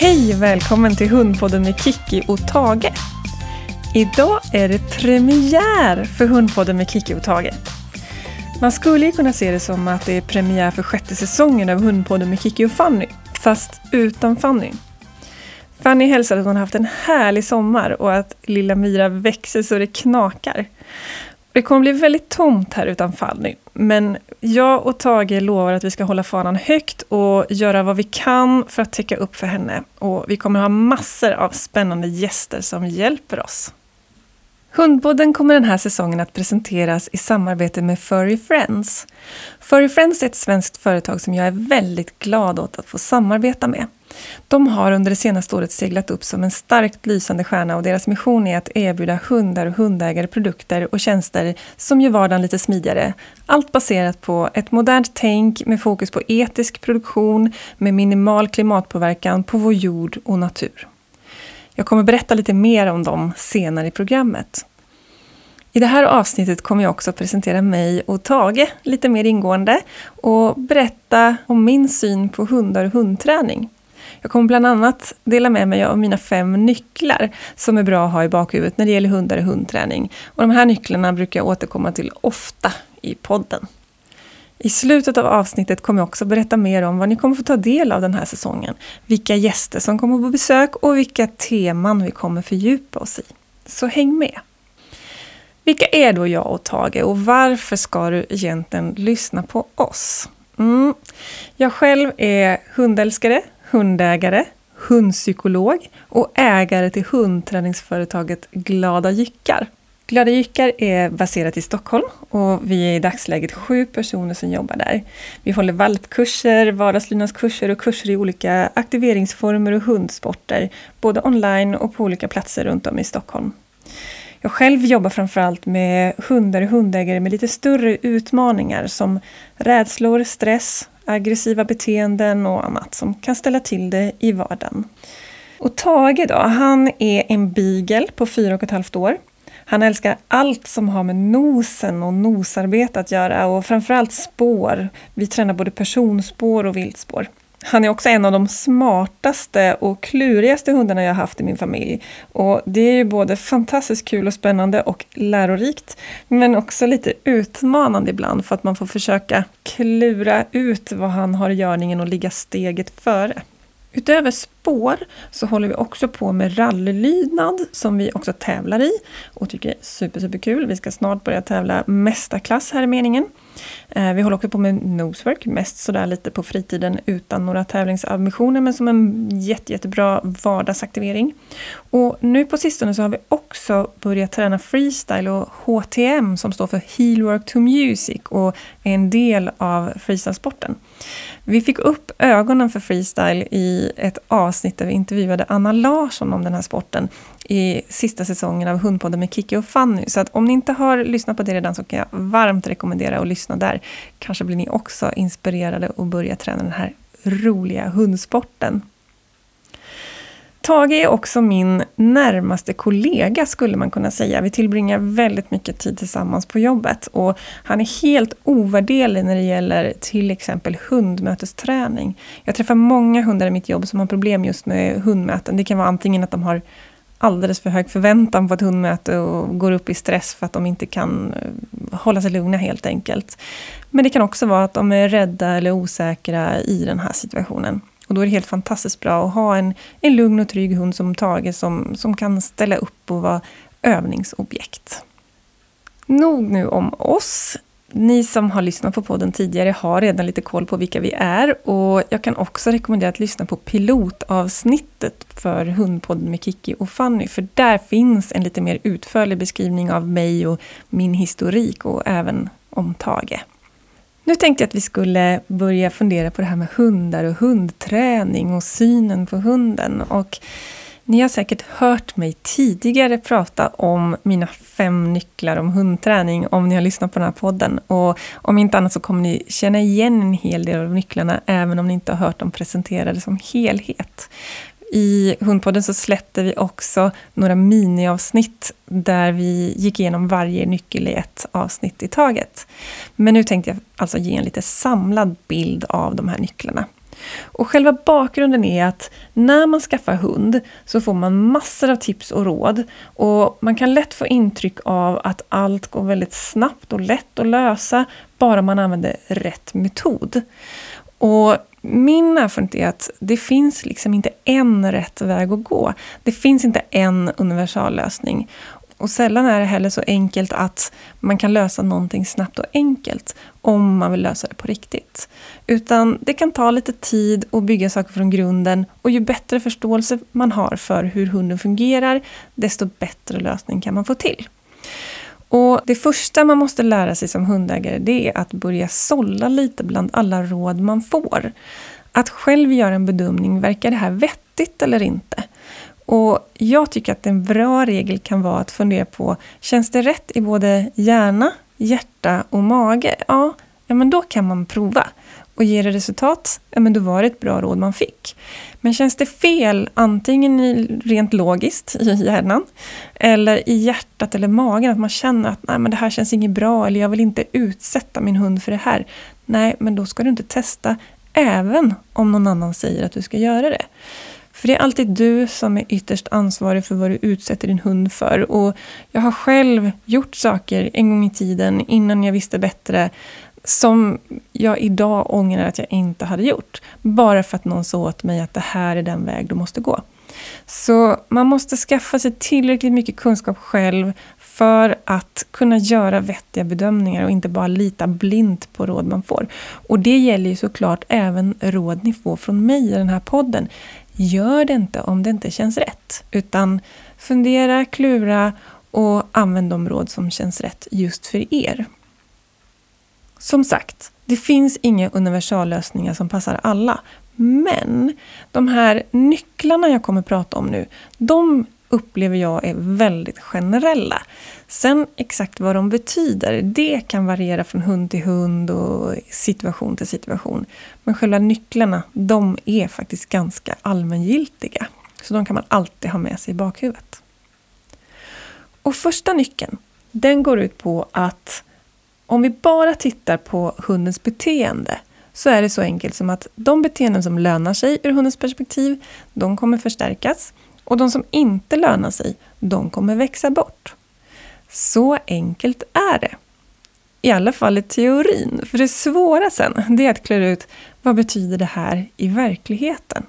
Hej och välkommen till Hundpodden med Kiki och Tage. Idag är det premiär för Hundpodden med Kiki och Tage. Man skulle ju kunna se det som att det är premiär för sjätte säsongen av Hundpodden med Kiki och Fanny, fast utan Fanny. Fanny hälsar att hon haft en härlig sommar och att lilla Mira växer så det knakar. Det kommer bli väldigt tomt här utan Fanny, men jag och Tage lovar att vi ska hålla fanan högt och göra vad vi kan för att täcka upp för henne. Och vi kommer ha massor av spännande gäster som hjälper oss. Hundpodden kommer den här säsongen att presenteras i samarbete med Furry Friends. Furry Friends är ett svenskt företag som jag är väldigt glad åt att få samarbeta med. De har under det senaste året seglat upp som en starkt lysande stjärna och deras mission är att erbjuda hundar och hundägare produkter och tjänster som gör vardagen lite smidigare. Allt baserat på ett modernt tänk med fokus på etisk produktion med minimal klimatpåverkan på vår jord och natur. Jag kommer berätta lite mer om dem senare i programmet. I det här avsnittet kommer jag också presentera mig och Tage lite mer ingående och berätta om min syn på hundar och hundträning. Jag kommer bland annat dela med mig av mina fem nycklar som är bra att ha i bakhuvudet när det gäller hundar och hundträning. Och de här nycklarna brukar jag återkomma till ofta i podden. I slutet av avsnittet kommer jag också berätta mer om vad ni kommer få ta del av den här säsongen, vilka gäster som kommer på besök och vilka teman vi kommer fördjupa oss i. Så häng med! Vilka är då jag och Tage och varför ska du egentligen lyssna på oss? Mm. Jag själv är hundälskare, hundägare, hundpsykolog och ägare till hundträningsföretaget Glada Jyckar. Glada Jyckar är baserat i Stockholm och vi är i dagsläget sju personer som jobbar där. Vi håller valpkurser, vardagslydnadskurser och kurser i olika aktiveringsformer och hundsporter, både online och på olika platser runt om i Stockholm. Jag själv jobbar framförallt med hundar och hundägare med lite större utmaningar som rädslor, stress, aggressiva beteenden och annat som kan ställa till det i vardagen. Och Tage då, han är en beagle på fyra och ett halvt år. Han älskar allt som har med nosen och nosarbete att göra och framförallt spår. Vi tränar både personspår och viltspår. Han är också en av de smartaste och klurigaste hundarna jag haft i min familj. Och det är ju både fantastiskt kul och spännande och lärorikt, men också lite utmanande ibland för att man får försöka klura ut vad han har i görningen och ligga steget före. Utöver spår så håller vi också på med rallylydnad som vi också tävlar i och tycker är super, super kul. Vi ska snart börja tävla mästarklass här i meningen. Eh, vi håller också på med nosework, mest sådär lite på fritiden utan några tävlingsambitioner men som en jätte, jättebra vardagsaktivering. Och nu på sistone så har vi också börjat träna freestyle och HTM som står för Heelwork to Music och är en del av freestylesporten. Vi fick upp ögonen för freestyle i ett avsnitt där vi intervjuade Anna Larsson om den här sporten i sista säsongen av Hundpodden med Kiki och Fanny. Så att om ni inte har lyssnat på det redan så kan jag varmt rekommendera att lyssna där. Kanske blir ni också inspirerade och börja träna den här roliga hundsporten. Tage är också min närmaste kollega skulle man kunna säga. Vi tillbringar väldigt mycket tid tillsammans på jobbet och han är helt ovärderlig när det gäller till exempel hundmötesträning. Jag träffar många hundar i mitt jobb som har problem just med hundmöten. Det kan vara antingen att de har alldeles för hög förväntan på ett hundmöte och går upp i stress för att de inte kan eh, hålla sig lugna helt enkelt. Men det kan också vara att de är rädda eller osäkra i den här situationen. Och då är det helt fantastiskt bra att ha en, en lugn och trygg hund som Tage som, som kan ställa upp och vara övningsobjekt. Nog nu om oss. Ni som har lyssnat på podden tidigare har redan lite koll på vilka vi är och jag kan också rekommendera att lyssna på pilotavsnittet för Hundpodden med Kiki och Fanny för där finns en lite mer utförlig beskrivning av mig och min historik och även om Tage. Nu tänkte jag att vi skulle börja fundera på det här med hundar och hundträning och synen på hunden. Och ni har säkert hört mig tidigare prata om mina fem nycklar om hundträning om ni har lyssnat på den här podden. Och om inte annat så kommer ni känna igen en hel del av nycklarna även om ni inte har hört dem presenterade som helhet. I Hundpodden så släppte vi också några miniavsnitt där vi gick igenom varje nyckel i ett avsnitt i taget. Men nu tänkte jag alltså ge en lite samlad bild av de här nycklarna. Och själva bakgrunden är att när man skaffar hund så får man massor av tips och råd. Och man kan lätt få intryck av att allt går väldigt snabbt och lätt att lösa, bara man använder rätt metod. Och min erfarenhet är att det finns liksom inte en rätt väg att gå. Det finns inte en universallösning. Och sällan är det heller så enkelt att man kan lösa någonting snabbt och enkelt om man vill lösa det på riktigt. Utan det kan ta lite tid att bygga saker från grunden och ju bättre förståelse man har för hur hunden fungerar, desto bättre lösning kan man få till. Och Det första man måste lära sig som hundägare det är att börja sålla lite bland alla råd man får. Att själv göra en bedömning, verkar det här vettigt eller inte? Och Jag tycker att en bra regel kan vara att fundera på, känns det rätt i både hjärna, hjärta och mage? Ja, ja men då kan man prova. Och ger det resultat, ja men då var det ett bra råd man fick. Men känns det fel, antingen rent logiskt i hjärnan, eller i hjärtat eller magen, att man känner att Nej, men det här känns inget bra, eller jag vill inte utsätta min hund för det här. Nej, men då ska du inte testa, även om någon annan säger att du ska göra det. För det är alltid du som är ytterst ansvarig för vad du utsätter din hund för. Och jag har själv gjort saker en gång i tiden, innan jag visste bättre, som jag idag ångrar att jag inte hade gjort. Bara för att någon sa åt mig att det här är den väg du måste gå. Så man måste skaffa sig tillräckligt mycket kunskap själv för att kunna göra vettiga bedömningar och inte bara lita blint på råd man får. Och det gäller ju såklart även råd ni får från mig i den här podden. Gör det inte om det inte känns rätt, utan fundera, klura och använd de råd som känns rätt just för er. Som sagt, det finns inga universallösningar som passar alla. Men de här nycklarna jag kommer prata om nu, de upplever jag är väldigt generella. Sen exakt vad de betyder, det kan variera från hund till hund och situation till situation. Men själva nycklarna, de är faktiskt ganska allmängiltiga. Så de kan man alltid ha med sig i bakhuvudet. Och första nyckeln, den går ut på att om vi bara tittar på hundens beteende så är det så enkelt som att de beteenden som lönar sig ur hundens perspektiv, de kommer förstärkas och de som inte lönar sig, de kommer växa bort. Så enkelt är det. I alla fall i teorin. För det svåra sen, det är att klura ut vad betyder det här i verkligheten?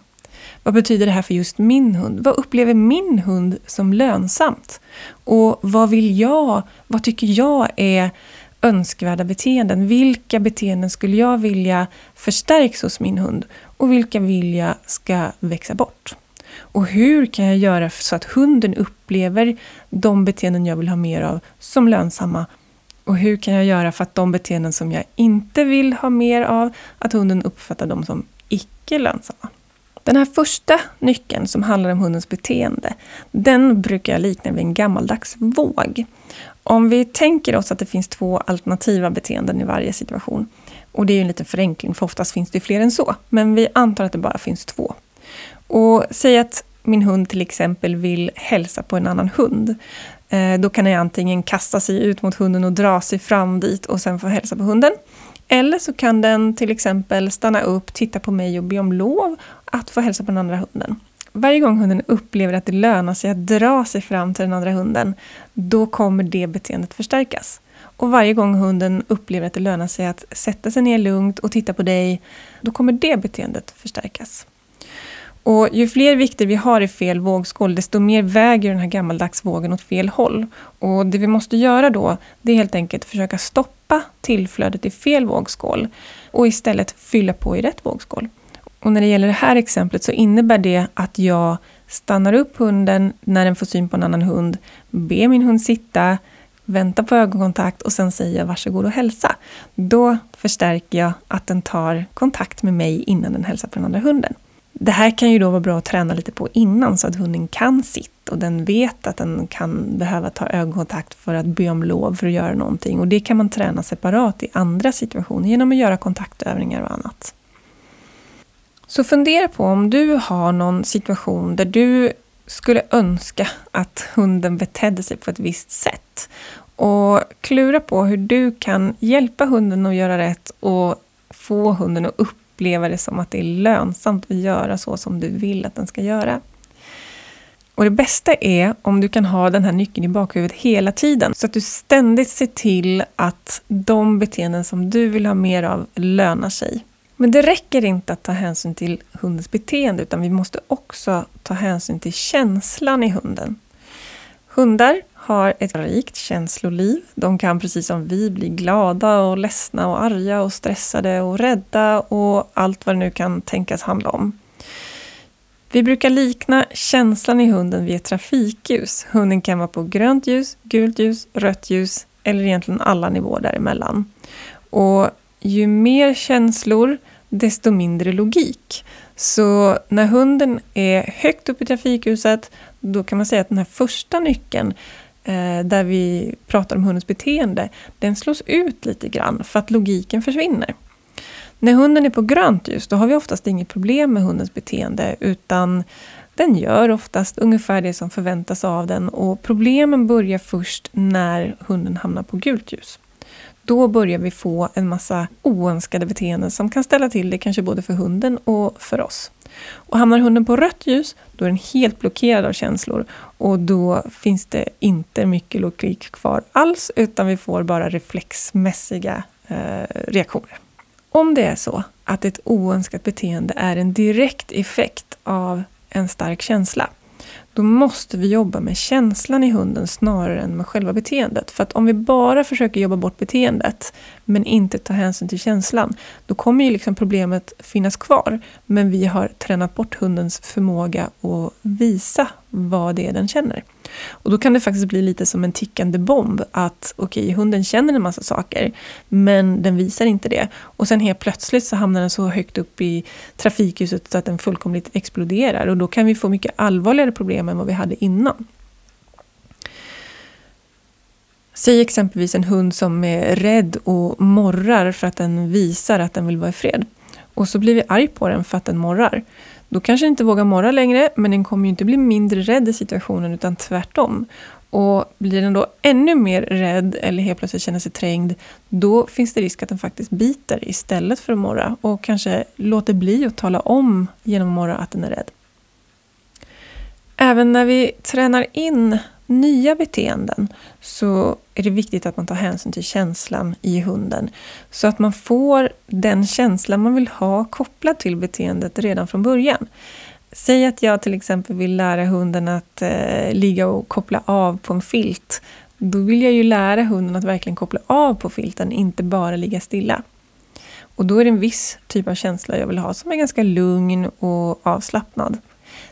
Vad betyder det här för just min hund? Vad upplever min hund som lönsamt? Och vad vill jag, vad tycker jag är önskvärda beteenden. Vilka beteenden skulle jag vilja förstärks hos min hund och vilka vill jag ska växa bort? Och hur kan jag göra så att hunden upplever de beteenden jag vill ha mer av som lönsamma? Och hur kan jag göra för att de beteenden som jag inte vill ha mer av, att hunden uppfattar dem som icke lönsamma? Den här första nyckeln som handlar om hundens beteende, den brukar jag likna vid en gammaldags våg. Om vi tänker oss att det finns två alternativa beteenden i varje situation, och det är ju en liten förenkling, för oftast finns det fler än så, men vi antar att det bara finns två. Och säg att min hund till exempel vill hälsa på en annan hund. Eh, då kan jag antingen kasta sig ut mot hunden och dra sig fram dit och sen få hälsa på hunden. Eller så kan den till exempel stanna upp, titta på mig och be om lov att få hälsa på den andra hunden. Varje gång hunden upplever att det lönar sig att dra sig fram till den andra hunden, då kommer det beteendet förstärkas. Och varje gång hunden upplever att det lönar sig att sätta sig ner lugnt och titta på dig, då kommer det beteendet förstärkas. Och ju fler vikter vi har i fel vågskål, desto mer väger den här gammaldags vågen åt fel håll. Och det vi måste göra då, det är helt enkelt att försöka stoppa tillflödet i fel vågskål och istället fylla på i rätt vågskål. Och när det gäller det här exemplet så innebär det att jag stannar upp hunden när den får syn på en annan hund, ber min hund sitta, väntar på ögonkontakt och sen säger jag varsågod och hälsa. Då förstärker jag att den tar kontakt med mig innan den hälsar på den andra hunden. Det här kan ju då vara bra att träna lite på innan så att hunden kan sitt och den vet att den kan behöva ta ögonkontakt för att be om lov för att göra någonting. Och det kan man träna separat i andra situationer genom att göra kontaktövningar och annat. Så fundera på om du har någon situation där du skulle önska att hunden betedde sig på ett visst sätt. Och klura på hur du kan hjälpa hunden att göra rätt och få hunden att upp uppleva det som att det är lönsamt att göra så som du vill att den ska göra. Och det bästa är om du kan ha den här nyckeln i bakhuvudet hela tiden, så att du ständigt ser till att de beteenden som du vill ha mer av lönar sig. Men det räcker inte att ta hänsyn till hundens beteende, utan vi måste också ta hänsyn till känslan i hunden. Hundar har ett rikt känsloliv. De kan precis som vi bli glada och ledsna och arga och stressade och rädda och allt vad det nu kan tänkas handla om. Vi brukar likna känslan i hunden vid ett trafikljus. Hunden kan vara på grönt ljus, gult ljus, rött ljus eller egentligen alla nivåer däremellan. Och ju mer känslor, desto mindre logik. Så när hunden är högt upp i trafikljuset, då kan man säga att den här första nyckeln, Eh, där vi pratar om hundens beteende, den slås ut lite grann för att logiken försvinner. När hunden är på grönt ljus, då har vi oftast inget problem med hundens beteende, utan den gör oftast ungefär det som förväntas av den och problemen börjar först när hunden hamnar på gult ljus. Då börjar vi få en massa oönskade beteenden som kan ställa till det kanske både för hunden och för oss. Och hamnar hunden på rött ljus, då är den helt blockerad av känslor och då finns det inte mycket logik kvar alls, utan vi får bara reflexmässiga eh, reaktioner. Om det är så att ett oönskat beteende är en direkt effekt av en stark känsla, då måste vi jobba med känslan i hunden snarare än med själva beteendet. För att om vi bara försöker jobba bort beteendet, men inte ta hänsyn till känslan, då kommer ju liksom problemet finnas kvar. Men vi har tränat bort hundens förmåga att visa vad det är den känner. Och då kan det faktiskt bli lite som en tickande bomb, att okej, okay, hunden känner en massa saker, men den visar inte det. Och sen helt plötsligt så hamnar den så högt upp i trafikljuset så att den fullkomligt exploderar. Och då kan vi få mycket allvarligare problem än vad vi hade innan. Säg exempelvis en hund som är rädd och morrar för att den visar att den vill vara i fred. Och så blir vi arg på den för att den morrar. Då kanske den inte vågar morra längre, men den kommer ju inte bli mindre rädd i situationen, utan tvärtom. Och blir den då ännu mer rädd eller helt plötsligt känner sig trängd, då finns det risk att den faktiskt biter istället för att morra och kanske låter bli att tala om genom att morra att den är rädd. Även när vi tränar in nya beteenden så är det viktigt att man tar hänsyn till känslan i hunden. Så att man får den känsla man vill ha kopplad till beteendet redan från början. Säg att jag till exempel vill lära hunden att eh, ligga och koppla av på en filt. Då vill jag ju lära hunden att verkligen koppla av på filten, inte bara ligga stilla. Och då är det en viss typ av känsla jag vill ha som är ganska lugn och avslappnad.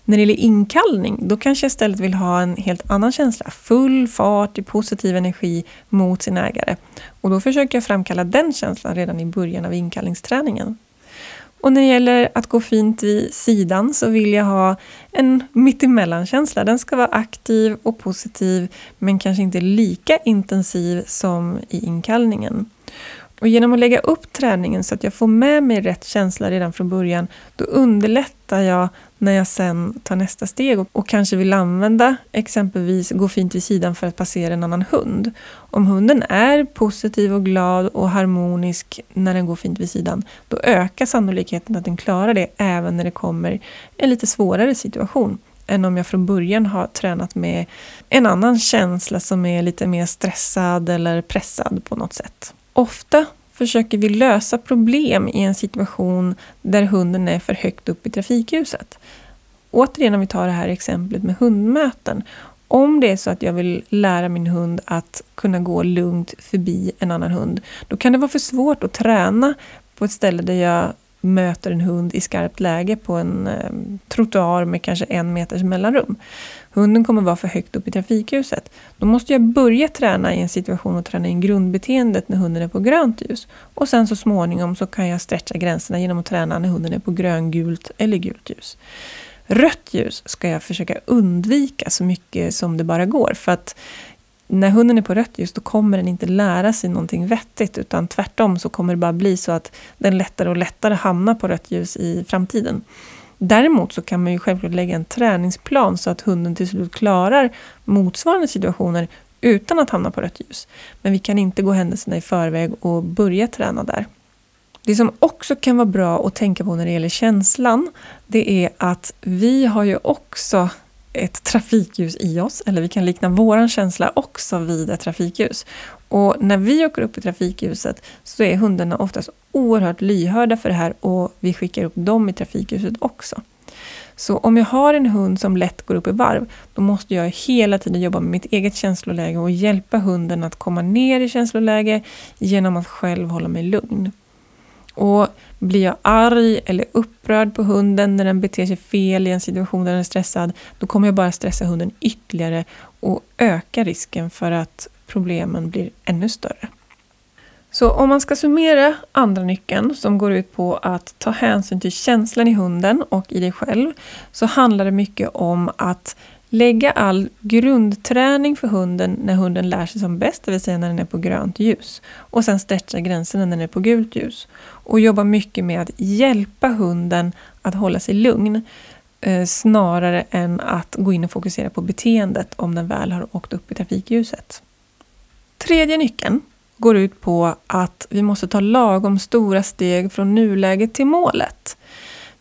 När det gäller inkallning, då kanske jag istället vill ha en helt annan känsla. Full fart i positiv energi mot sin ägare. Och då försöker jag framkalla den känslan redan i början av inkallningsträningen. Och när det gäller att gå fint vid sidan så vill jag ha en mittemellan-känsla. Den ska vara aktiv och positiv men kanske inte lika intensiv som i inkallningen. Och genom att lägga upp träningen så att jag får med mig rätt känsla redan från början, då underlättar jag när jag sen tar nästa steg och, och, kanske vill använda exempelvis gå fint vid sidan för att passera en annan hund. Om hunden är positiv och glad och harmonisk när den går fint vid sidan, då ökar sannolikheten att den klarar det även när det kommer en lite svårare situation än om jag från början har tränat med en annan känsla som är lite mer stressad eller pressad på något sätt. Ofta försöker vi lösa problem i en situation där hunden är för högt upp i trafikljuset. Återigen om vi tar det här exemplet med hundmöten. Om det är så att jag vill lära min hund att kunna gå lugnt förbi en annan hund, då kan det vara för svårt att träna på ett ställe där jag möter en hund i skarpt läge på en eh, trottoar med kanske en meters mellanrum. Hunden kommer vara för högt upp i trafikljuset. Då måste jag börja träna i en situation och träna in grundbeteendet när hunden är på grönt ljus. Och sen så småningom så kan jag stretcha gränserna genom att träna när hunden är på gröngult eller gult ljus. Rött ljus ska jag försöka undvika så mycket som det bara går. För att när hunden är på rött ljus då kommer den inte lära sig någonting vettigt utan tvärtom så kommer det bara bli så att den lättare och lättare hamnar på rött ljus i framtiden. Däremot så kan man ju självklart lägga en träningsplan så att hunden till slut klarar motsvarande situationer utan att hamna på rött ljus. Men vi kan inte gå händelserna i förväg och börja träna där. Det som också kan vara bra att tänka på när det gäller känslan, det är att vi har ju också ett trafikljus i oss, eller vi kan likna vår känsla också vid ett trafikljus. Och när vi åker upp i trafikljuset så är hundarna oftast oerhört lyhörda för det här och vi skickar upp dem i trafikljuset också. Så om jag har en hund som lätt går upp i varv, då måste jag hela tiden jobba med mitt eget känsloläge och hjälpa hunden att komma ner i känsloläge genom att själv hålla mig lugn. Och blir jag arg eller upprörd på hunden när den beter sig fel i en situation där den är stressad, då kommer jag bara stressa hunden ytterligare och öka risken för att problemen blir ännu större. Så om man ska summera andra nyckeln som går ut på att ta hänsyn till känslan i hunden och i dig själv så handlar det mycket om att lägga all grundträning för hunden när hunden lär sig som bäst, det vill säga när den är på grönt ljus. Och sen stretcha gränserna när den är på gult ljus. Och jobba mycket med att hjälpa hunden att hålla sig lugn eh, snarare än att gå in och fokusera på beteendet om den väl har åkt upp i trafikljuset. Tredje nyckeln går ut på att vi måste ta lagom stora steg från nuläget till målet.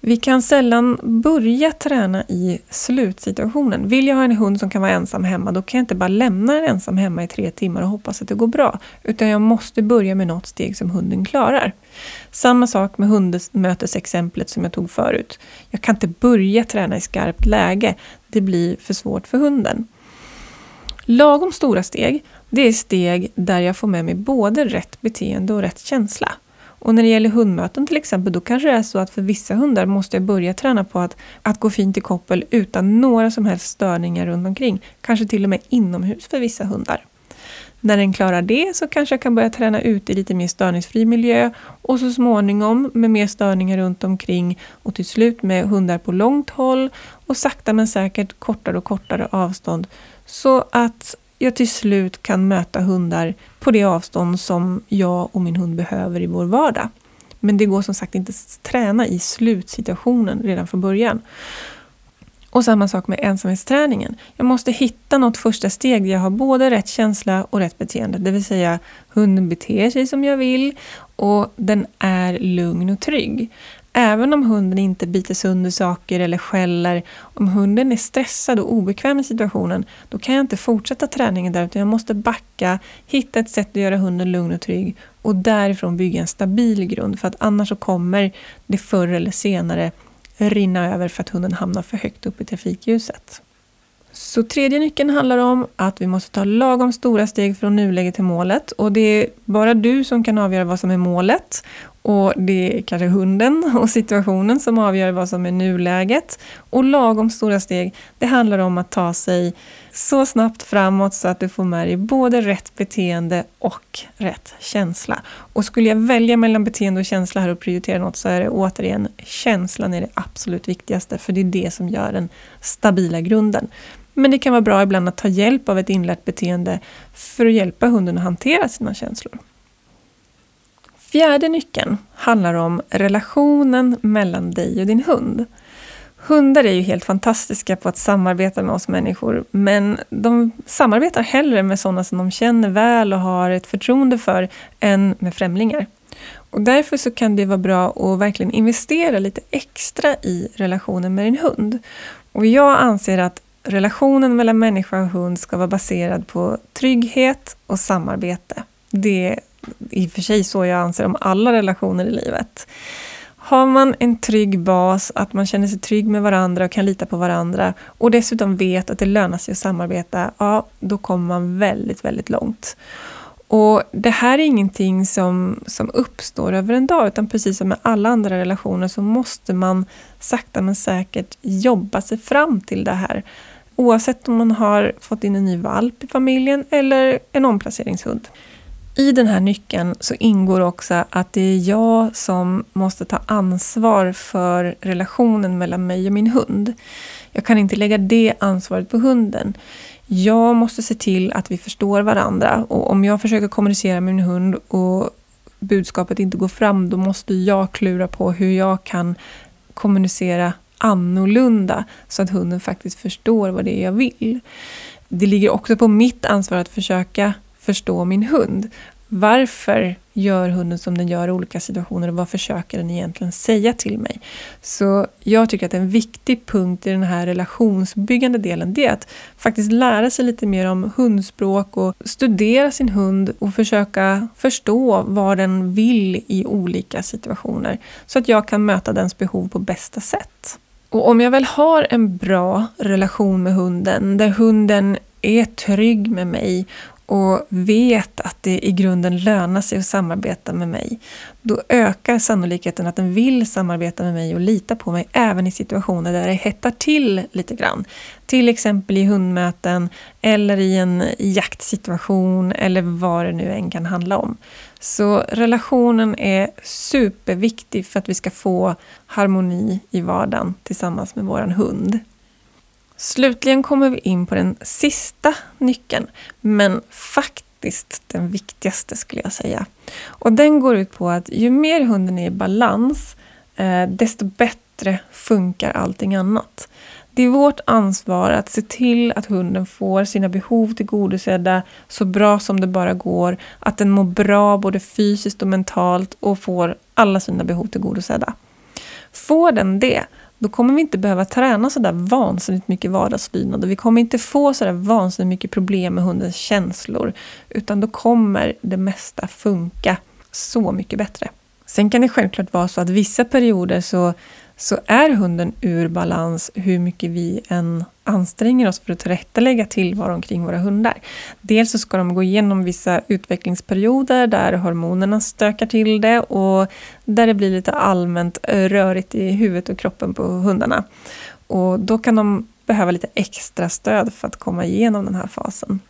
Vi kan sällan börja träna i slutsituationen. Vill jag ha en hund som kan vara ensam hemma, då kan jag inte bara lämna den ensam hemma i tre timmar och hoppas att det går bra. Utan jag måste börja med något steg som hunden klarar. Samma sak med hundmötesexemplet som jag tog förut. Jag kan inte börja träna i skarpt läge. Det blir för svårt för hunden. Lagom stora steg, det är steg där jag får med mig både rätt beteende och rätt känsla. Och när det gäller hundmöten till exempel, då kanske det är så att för vissa hundar måste jag börja träna på att, att gå fint i koppel utan några som helst störningar runt omkring. Kanske till och med inomhus för vissa hundar. När den klarar det så kanske jag kan börja träna ute i lite mer störningsfri miljö och så småningom med mer störningar runt omkring och till slut med hundar på långt håll och sakta men säkert kortare och kortare avstånd så att jag till slut kan möta hundar på det avstånd som jag och min hund behöver i vår vardag. Men det går som sagt inte att träna i slutsituationen redan från början. Och samma sak med ensamhetsträningen. Jag måste hitta något första steg där jag har både rätt känsla och rätt beteende. Det vill säga hunden beter sig som jag vill och den är lugn och trygg. Även om hunden inte biter sönder saker eller skäller, om hunden är stressad och obekväm i situationen, då kan jag inte fortsätta träningen där utan jag måste backa, hitta ett sätt att göra hunden lugn och trygg och därifrån bygga en stabil grund för att annars så kommer det förr eller senare rinna över för att hunden hamnar för högt upp i trafikljuset. Så tredje nyckeln handlar om att vi måste ta lagom stora steg från nuläget till målet och det är bara du som kan avgöra vad som är målet och det är kanske hunden och situationen som avgör vad som är nuläget. Och lagom stora steg, det handlar om att ta sig så snabbt framåt så att du får med dig både rätt beteende och rätt känsla. Och skulle jag välja mellan beteende och känsla här och prioritera något så är det återigen känslan är det absolut viktigaste för det är det som gör den stabila grunden. Men det kan vara bra ibland att ta hjälp av ett inlärt beteende för att hjälpa hunden att hantera sina känslor. Fjärde nyckeln handlar om relationen mellan dig och din hund. Hundar är ju helt fantastiska på att samarbeta med oss människor, men de samarbetar hellre med sådana som de känner väl och har ett förtroende för, än med främlingar. Och därför så kan det vara bra att verkligen investera lite extra i relationen med din hund. Och jag anser att relationen mellan människa och hund ska vara baserad på trygghet och samarbete. Det är i och för sig så jag anser om alla relationer i livet. Har man en trygg bas, att man känner sig trygg med varandra och kan lita på varandra och dessutom vet att det lönar sig att samarbeta, ja, då kommer man väldigt, väldigt långt. Och Det här är ingenting som, som uppstår över en dag, utan precis som med alla andra relationer så måste man sakta men säkert jobba sig fram till det här. Oavsett om man har fått in en ny valp i familjen eller en omplaceringshund. I den här nyckeln så ingår också att det är jag som måste ta ansvar för relationen mellan mig och min hund. Jag kan inte lägga det ansvaret på hunden. Jag måste se till att vi förstår varandra och om jag försöker kommunicera med min hund och budskapet inte går fram, då måste jag klura på hur jag kan kommunicera annorlunda så att hunden faktiskt förstår vad det är jag vill. Det ligger också på mitt ansvar att försöka förstå min hund. Varför gör hunden som den gör i olika situationer och vad försöker den egentligen säga till mig? Så jag tycker att en viktig punkt i den här relationsbyggande delen det är att faktiskt lära sig lite mer om hundspråk och studera sin hund och försöka förstå vad den vill i olika situationer så att jag kan möta dens behov på bästa sätt. Och om jag väl har en bra relation med hunden, där hunden är trygg med mig och vet att det i grunden lönar sig att samarbeta med mig, då ökar sannolikheten att den vill samarbeta med mig och lita på mig även i situationer där det hettar till lite grann. Till exempel i hundmöten eller i en jaktsituation eller vad det nu än kan handla om. Så relationen är superviktig för att vi ska få harmoni i vardagen tillsammans med vår hund. Slutligen kommer vi in på den sista nyckeln, men faktiskt den viktigaste skulle jag säga. Och den går ut på att ju mer hunden är i balans, eh, desto bättre funkar allting annat. Det är vårt ansvar att se till att hunden får sina behov tillgodosedda så bra som det bara går, att den mår bra både fysiskt och mentalt och får alla sina behov tillgodosedda. Får den det, då kommer vi inte behöva träna så där vansinnigt mycket vardagslydnad och vi kommer inte få så där vansinnigt mycket problem med hundens känslor, utan då kommer det mesta funka så mycket bättre. Sen kan det självklart vara så att vissa perioder så så är hunden ur balans hur mycket vi än anstränger oss för att tillrättalägga tillvaron kring våra hundar. Dels så ska de gå igenom vissa utvecklingsperioder där hormonerna stökar till det och där det blir lite allmänt rörigt i huvudet och kroppen på hundarna. Och då kan de behöva lite extra stöd för att komma igenom den här fasen.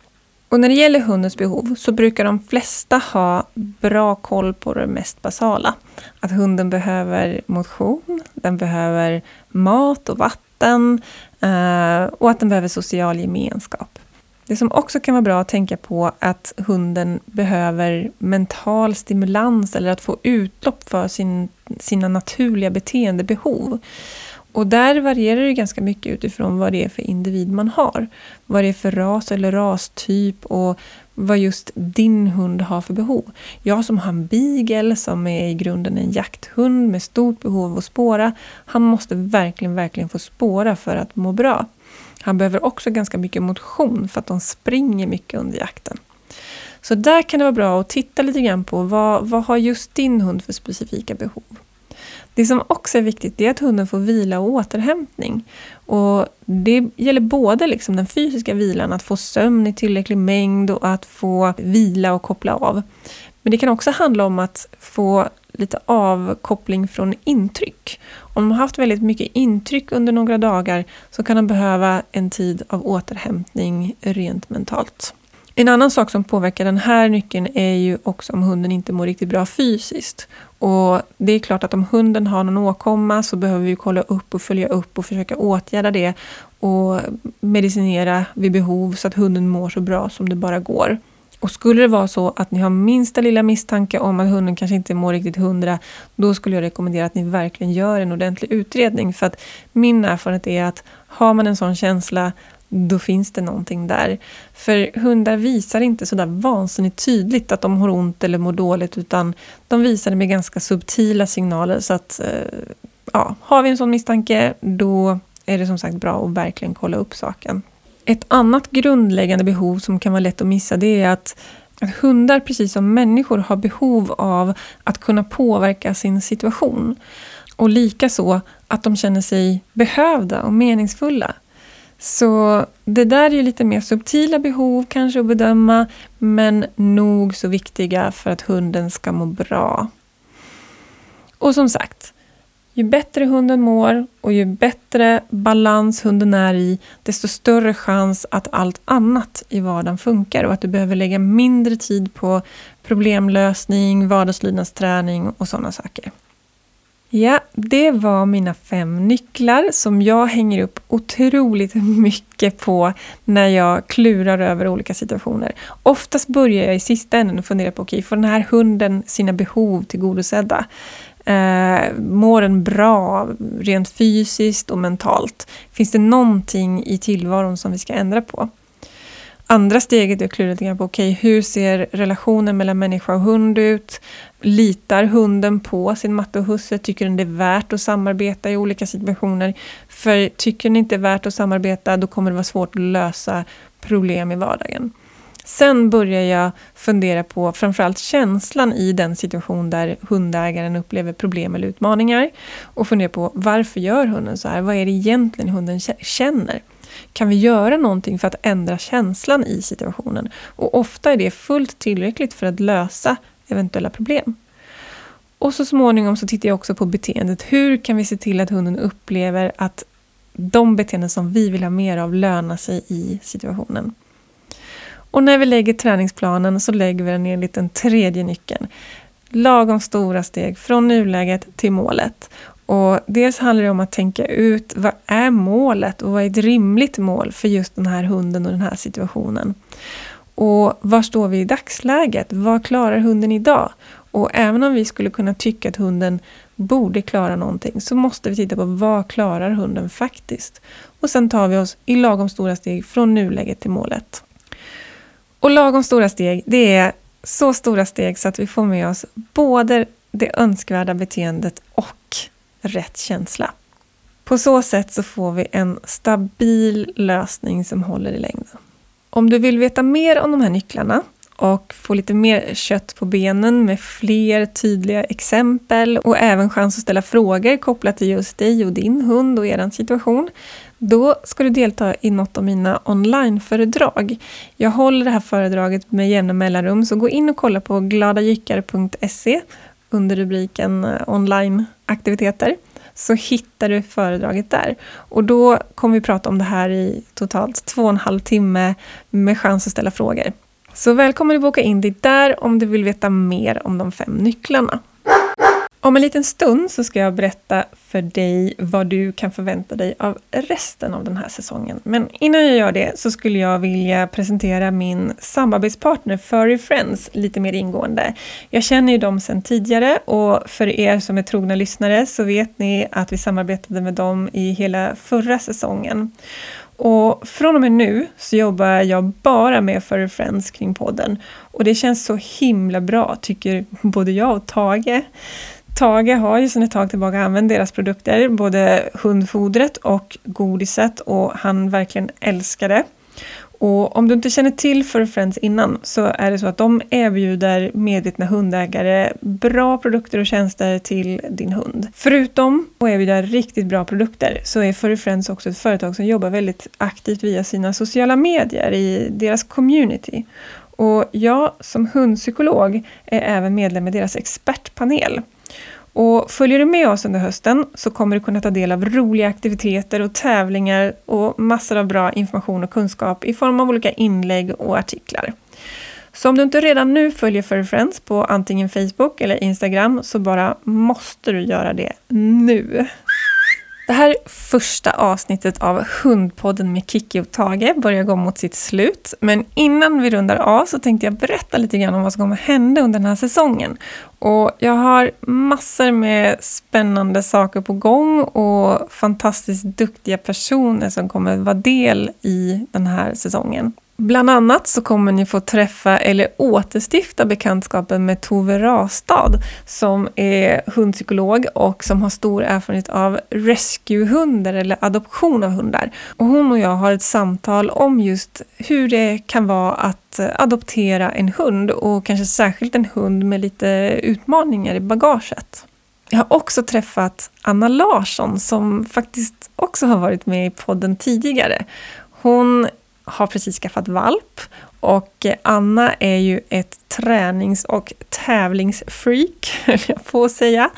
Och när det gäller hundens behov så brukar de flesta ha bra koll på det mest basala. Att hunden behöver motion, den behöver mat och vatten eh, och att den behöver social gemenskap. Det som också kan vara bra att tänka på är att hunden behöver mental stimulans eller att få utlopp för sin, sina naturliga beteendebehov. Och där varierar det ganska mycket utifrån vad det är för individ man har. Vad det är för ras eller rastyp och vad just din hund har för behov. Jag som har en beagle som är i grunden en jakthund med stort behov av att spåra, han måste verkligen, verkligen få spåra för att må bra. Han behöver också ganska mycket motion för att de springer mycket under jakten. Så där kan det vara bra att titta lite grann på vad, vad har just din hund för specifika behov. Det som också är viktigt är att hunden får vila och återhämtning. Och det gäller både liksom den fysiska vilan, att få sömn i tillräcklig mängd och att få vila och koppla av. Men det kan också handla om att få lite avkoppling från intryck. Om de har haft väldigt mycket intryck under några dagar så kan de behöva en tid av återhämtning rent mentalt. En annan sak som påverkar den här nyckeln är ju också om hunden inte mår riktigt bra fysiskt. Och Det är klart att om hunden har någon åkomma så behöver vi kolla upp och följa upp och försöka åtgärda det och medicinera vid behov så att hunden mår så bra som det bara går. Och skulle det vara så att ni har minsta lilla misstanke om att hunden kanske inte mår riktigt hundra, då skulle jag rekommendera att ni verkligen gör en ordentlig utredning. För att min erfarenhet är att har man en sån känsla då finns det någonting där. För hundar visar inte så där vansinnigt tydligt att de har ont eller mår dåligt utan de visar det med ganska subtila signaler. Så att, eh, ja, har vi en sån misstanke då är det som sagt bra att verkligen kolla upp saken. Ett annat grundläggande behov som kan vara lätt att missa det är att att hundar, precis som människor, har behov av att kunna påverka sin situation. Och likaså att de känner sig behövda och meningsfulla. Så det där är ju lite mer subtila behov kanske att bedöma, men nog så viktiga för att hunden ska må bra. Och som sagt, ju bättre hunden mår och ju bättre balans hunden är i, desto större chans att allt annat i vardagen funkar och att du behöver lägga mindre tid på problemlösning, vardagslydnadsträning och sådana saker. Ja, det var mina fem nycklar som jag hänger upp otroligt mycket på när jag klurar över olika situationer. Oftast börjar jag i sista änden och funderar på, okej, okay, får den här hunden sina behov tillgodosedda? Eh, mår den bra rent fysiskt och mentalt? Finns det någonting i tillvaron som vi ska ändra på? Andra steget är att klura lite grann på okay, hur ser relationen mellan människa och hund ut? Litar hunden på sin matte och husse? Tycker den det är värt att samarbeta i olika situationer? För tycker den inte är värt att samarbeta, då kommer det vara svårt att lösa problem i vardagen. Sen börjar jag fundera på framförallt känslan i den situation där hundägaren upplever problem eller utmaningar. Och fundera på varför gör hunden så här? Vad är det egentligen hunden känner? Kan vi göra någonting för att ändra känslan i situationen? Och ofta är det fullt tillräckligt för att lösa eventuella problem. Och så småningom så tittar jag också på beteendet. Hur kan vi se till att hunden upplever att de beteenden som vi vill ha mer av lönar sig i situationen? Och när vi lägger träningsplanen så lägger vi den enligt den tredje nyckeln. Lagom stora steg från nuläget till målet. Och dels handlar det om att tänka ut vad är målet och vad är ett rimligt mål för just den här hunden och den här situationen. Och var står vi i dagsläget? Vad klarar hunden idag? Och även om vi skulle kunna tycka att hunden borde klara någonting så måste vi titta på vad klarar hunden faktiskt? Och sen tar vi oss i lagom stora steg från nuläget till målet. Och lagom stora steg, det är så stora steg så att vi får med oss både det önskvärda beteendet och rätt känsla. På så sätt så får vi en stabil lösning som håller i längden. Om du vill veta mer om de här nycklarna och få lite mer kött på benen med fler tydliga exempel och även chans att ställa frågor kopplat till just dig och din hund och er situation, då ska du delta i något av mina onlineföredrag. Jag håller det här föredraget med jämna mellanrum, så gå in och kolla på gladajyckar.se under rubriken eh, online aktiviteter så hittar du föredraget där. Och då kommer vi prata om det här i totalt två och en halv timme med chans att ställa frågor. Så välkommen att boka in dig där om du vill veta mer om de fem nycklarna. Om en liten stund så ska jag berätta för dig vad du kan förvänta dig av resten av den här säsongen. Men innan jag gör det så skulle jag vilja presentera min samarbetspartner Furry Friends lite mer ingående. Jag känner ju dem sedan tidigare och för er som är trogna lyssnare så vet ni att vi samarbetade med dem i hela förra säsongen. Och från och med nu så jobbar jag bara med Furry Friends kring podden och det känns så himla bra, tycker både jag och Tage. Tage har ju sedan ett tag tillbaka använt deras produkter, både hundfodret och godiset och han verkligen älskar det. Och om du inte känner till Fur Friends innan så är det så att de erbjuder medvetna hundägare bra produkter och tjänster till din hund. Förutom att erbjuda riktigt bra produkter så är Furry Friends också ett företag som jobbar väldigt aktivt via sina sociala medier i deras community. Och jag som hundpsykolog är även medlem i deras expertpanel. Och följer du med oss under hösten så kommer du kunna ta del av roliga aktiviteter och tävlingar och massor av bra information och kunskap i form av olika inlägg och artiklar. Så om du inte redan nu följer Furry Friends på antingen Facebook eller Instagram så bara måste du göra det nu. Det här första avsnittet av Hundpodden med Kiki och Tage börjar gå mot sitt slut. Men innan vi rundar av så tänkte jag berätta lite grann om vad som kommer hända under den här säsongen. Och jag har massor med spännande saker på gång och fantastiskt duktiga personer som kommer vara del i den här säsongen. Bland annat så kommer ni få träffa eller återstifta bekantskapen med Tove Rastad som är hundpsykolog och som har stor erfarenhet av rescuehundar eller adoption av hundar. Och hon och jag har ett samtal om just hur det kan vara att adoptera en hund och kanske särskilt en hund med lite utmaningar i bagaget. Jag har också träffat Anna Larsson som faktiskt också har varit med i podden tidigare. Hon har precis skaffat valp och eh, Anna är ju ett tränings och tävlingsfreak, höll jag på att säga.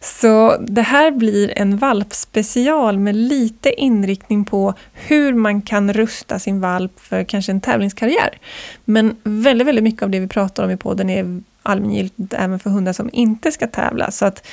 Så det här blir en valpspecial med lite inriktning på hur man kan rusta sin valp för kanske en tävlingskarriär. Men väldigt, väldigt mycket av det vi pratar om i podden är allmängiltigt även för hundar som inte ska tävla. Så att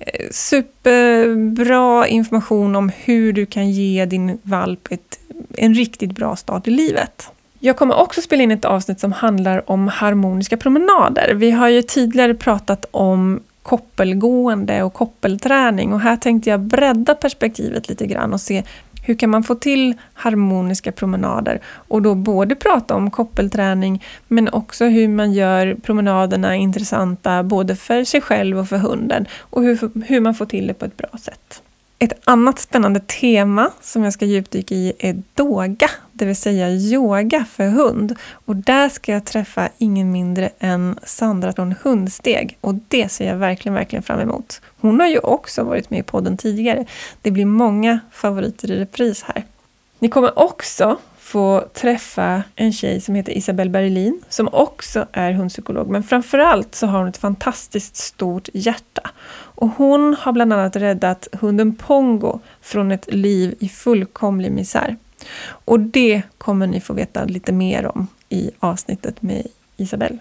Eh, superbra information om hur du kan ge din valp ett en riktigt bra start i livet. Jag kommer också spela in ett avsnitt som handlar om harmoniska promenader. Vi har ju tidigare pratat om koppelgående och koppelträning och här tänkte jag bredda perspektivet lite grann och se hur kan man få till harmoniska promenader? Och då både prata om koppelträning men också hur man gör promenaderna intressanta både för sig själv och för hunden och hur, hur man får till det på ett bra sätt. Ett annat spännande tema som jag ska djupdyka i är doga, det vill säga yoga för hund. Och där ska jag träffa ingen mindre än Sandra från Hundsteg och det ser jag verkligen, verkligen fram emot. Hon har ju också varit med i podden tidigare. Det blir många favoriter i repris här. Ni kommer också få träffa en tjej som heter Isabelle Berlin som också är hundpsykolog. Men framförallt så har hon ett fantastiskt stort hjärta. Och hon har bland annat räddat hunden Pongo från ett liv i fullkomlig misär. Och det kommer ni få veta lite mer om i avsnittet med Isabelle.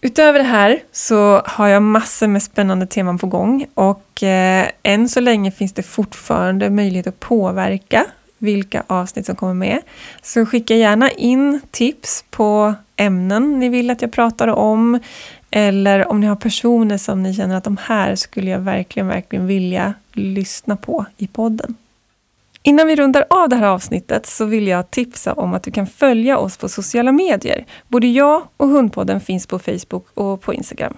Utöver det här så har jag massor med spännande teman på gång och eh, än så länge finns det fortfarande möjlighet att påverka vilka avsnitt som kommer med. Så skicka gärna in tips på ämnen ni vill att jag pratar om eller om ni har personer som ni känner att de här skulle jag verkligen, verkligen vilja lyssna på i podden. Innan vi rundar av det här avsnittet så vill jag tipsa om att du kan följa oss på sociala medier. Både jag och Hundpodden finns på Facebook och på Instagram.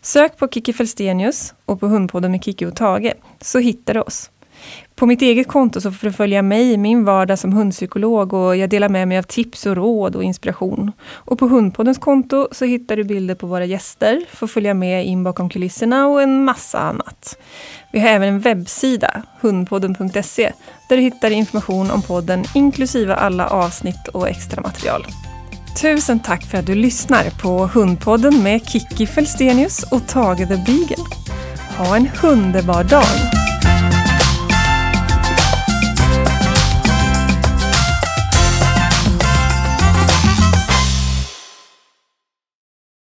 Sök på Kiki Felstenius och på Hundpodden med Kiki och Tage så hittar du oss. På mitt eget konto så får du följa mig i min vardag som hundpsykolog och jag delar med mig av tips och råd och inspiration. Och på Hundpoddens konto så hittar du bilder på våra gäster, får följa med in bakom kulisserna och en massa annat. Vi har även en webbsida, hundpodden.se, där du hittar information om podden inklusive alla avsnitt och extra material. Tusen tack för att du lyssnar på Hundpodden med Kiki Felstenius och Tage the Beagle. Ha en underbar dag!